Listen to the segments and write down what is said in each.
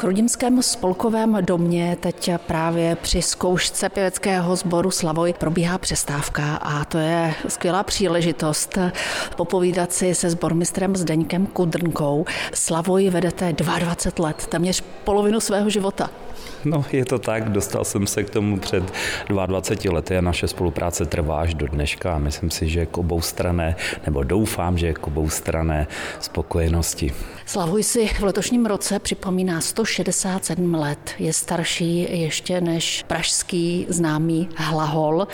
Chrudimském spolkovém domě teď právě při zkoušce pěveckého sboru Slavoj probíhá přestávka a to je skvělá příležitost popovídat si se sbormistrem Zdeňkem Kudrnkou. Slavoj vedete 22 let, téměř polovinu svého života. No, je to tak, dostal jsem se k tomu před 22 lety a naše spolupráce trvá až do dneška a myslím si, že k obou strané, nebo doufám, že k obou strané spokojenosti. Slavuj si v letošním roce připomíná 167 let. Je starší ještě než pražský známý Hlahol.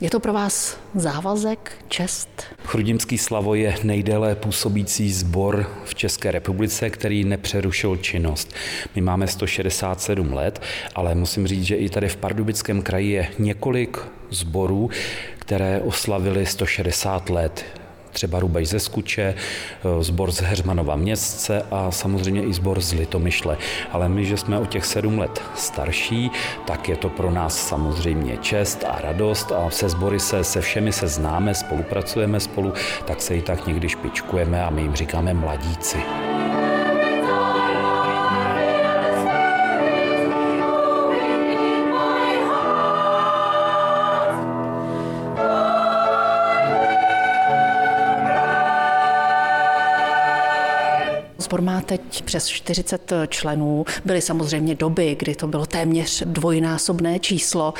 Je to pro vás závazek, čest? Chrudimský Slavo je nejdéle působící sbor v České republice, který nepřerušil činnost. My máme 167 let, ale musím říct, že i tady v Pardubickém kraji je několik sborů, které oslavili 160 let třeba Rubej ze Skuče, zbor z Heřmanova městce a samozřejmě i zbor z Litomyšle. Ale my, že jsme o těch sedm let starší, tak je to pro nás samozřejmě čest a radost a se sbory se, se všemi se známe, spolupracujeme spolu, tak se i tak někdy špičkujeme a my jim říkáme mladíci. Sbor má teď přes 40 členů. Byly samozřejmě doby, kdy to bylo téměř dvojnásobné číslo.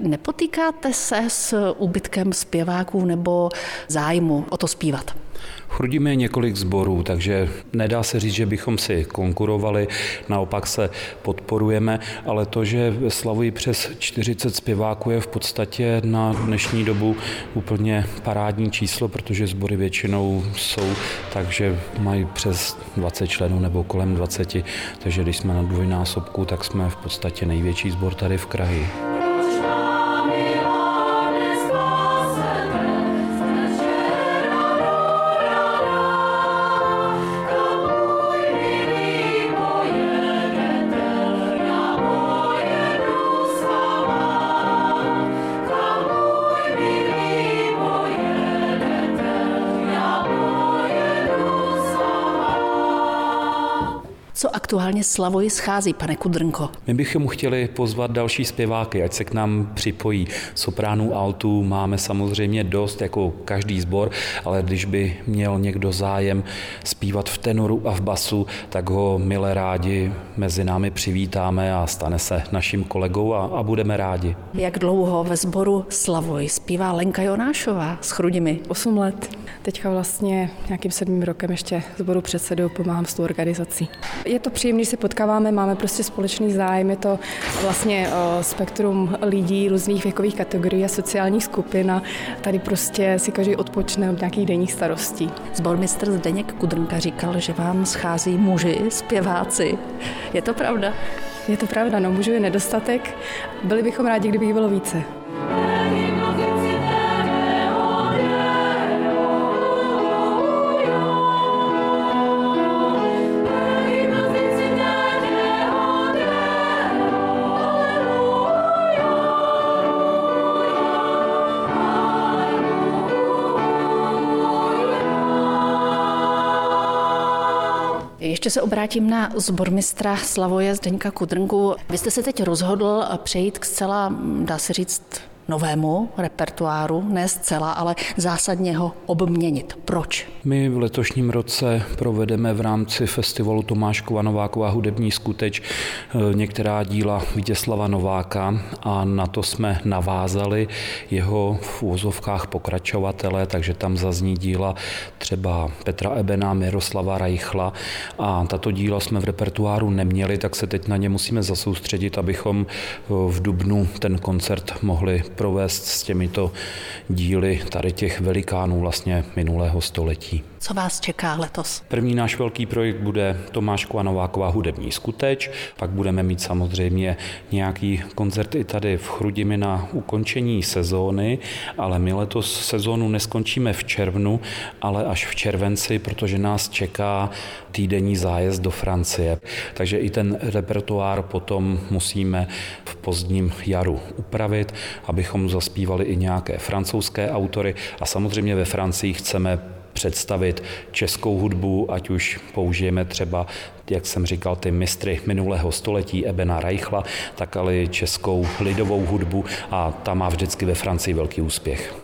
Nepotýkáte se s úbytkem zpěváků nebo zájmu o to zpívat? Chrudíme několik sborů, takže nedá se říct, že bychom si konkurovali, naopak se podporujeme, ale to, že slavují přes 40 zpěváků je v podstatě na dnešní dobu úplně parádní číslo, protože sbory většinou jsou takže mají přes 20 členů nebo kolem 20, takže když jsme na dvojnásobku, tak jsme v podstatě největší sbor tady v kraji. Co aktuálně Slavoji schází, pane Kudrnko? My bychom chtěli pozvat další zpěváky, ať se k nám připojí. Sopránů, altů máme samozřejmě dost, jako každý sbor, ale když by měl někdo zájem zpívat v tenoru a v basu, tak ho milé rádi mezi námi přivítáme a stane se naším kolegou a, a budeme rádi. Jak dlouho ve sboru Slavoj zpívá Lenka Jonášová s Chrudimi? Osm let. Teďka vlastně nějakým sedmým rokem ještě sboru předsedu pomáhám s tou organizací. Je to příjemné, že se potkáváme, máme prostě společný zájem, je to vlastně spektrum lidí různých věkových kategorií a sociálních skupin a tady prostě si každý odpočne od nějakých denních starostí. Zbormistr Zdeněk Kudrnka říkal, že vám schází muži, zpěváci. Je to pravda? Je to pravda, no mužů je nedostatek. Byli bychom rádi, kdyby jich bylo více. Ještě se obrátím na zbormistra Slavoje Zdeňka Kudrnku. Vy jste se teď rozhodl přejít k zcela, dá se říct, novému repertoáru, ne zcela, ale zásadně ho obměnit. Proč? My v letošním roce provedeme v rámci festivalu Tomáškova Nováková hudební skuteč eh, některá díla Vítězslava Nováka a na to jsme navázali jeho v úzovkách pokračovatele, takže tam zazní díla třeba Petra Ebena, Miroslava Rajchla a tato díla jsme v repertoáru neměli, tak se teď na ně musíme zasoustředit, abychom eh, v Dubnu ten koncert mohli provést s těmito díly tady těch velikánů vlastně minulého století. Co vás čeká letos? První náš velký projekt bude Tomáškova Nováková hudební skuteč, pak budeme mít samozřejmě nějaký koncert i tady v Chrudimi na ukončení sezóny, ale my letos sezónu neskončíme v červnu, ale až v červenci, protože nás čeká týdenní zájezd do Francie. Takže i ten repertoár potom musíme v pozdním jaru upravit, abychom zaspívali i nějaké francouzské autory a samozřejmě ve Francii chceme představit českou hudbu, ať už použijeme třeba, jak jsem říkal, ty mistry minulého století Ebena Reichla, tak ale českou lidovou hudbu a ta má vždycky ve Francii velký úspěch.